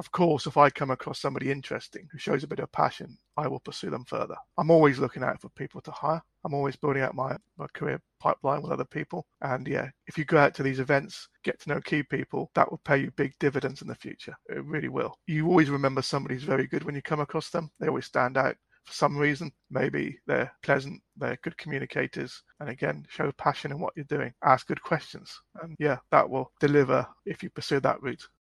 Of course, if I come across somebody interesting who shows a bit of passion, I will pursue them further. I'm always looking out for people to hire. I'm always building out my, my career pipeline with other people. And yeah, if you go out to these events, get to know key people, that will pay you big dividends in the future. It really will. You always remember somebody's very good when you come across them. They always stand out for some reason. Maybe they're pleasant, they're good communicators, and again, show passion in what you're doing. Ask good questions. And yeah, that will deliver if you pursue that route.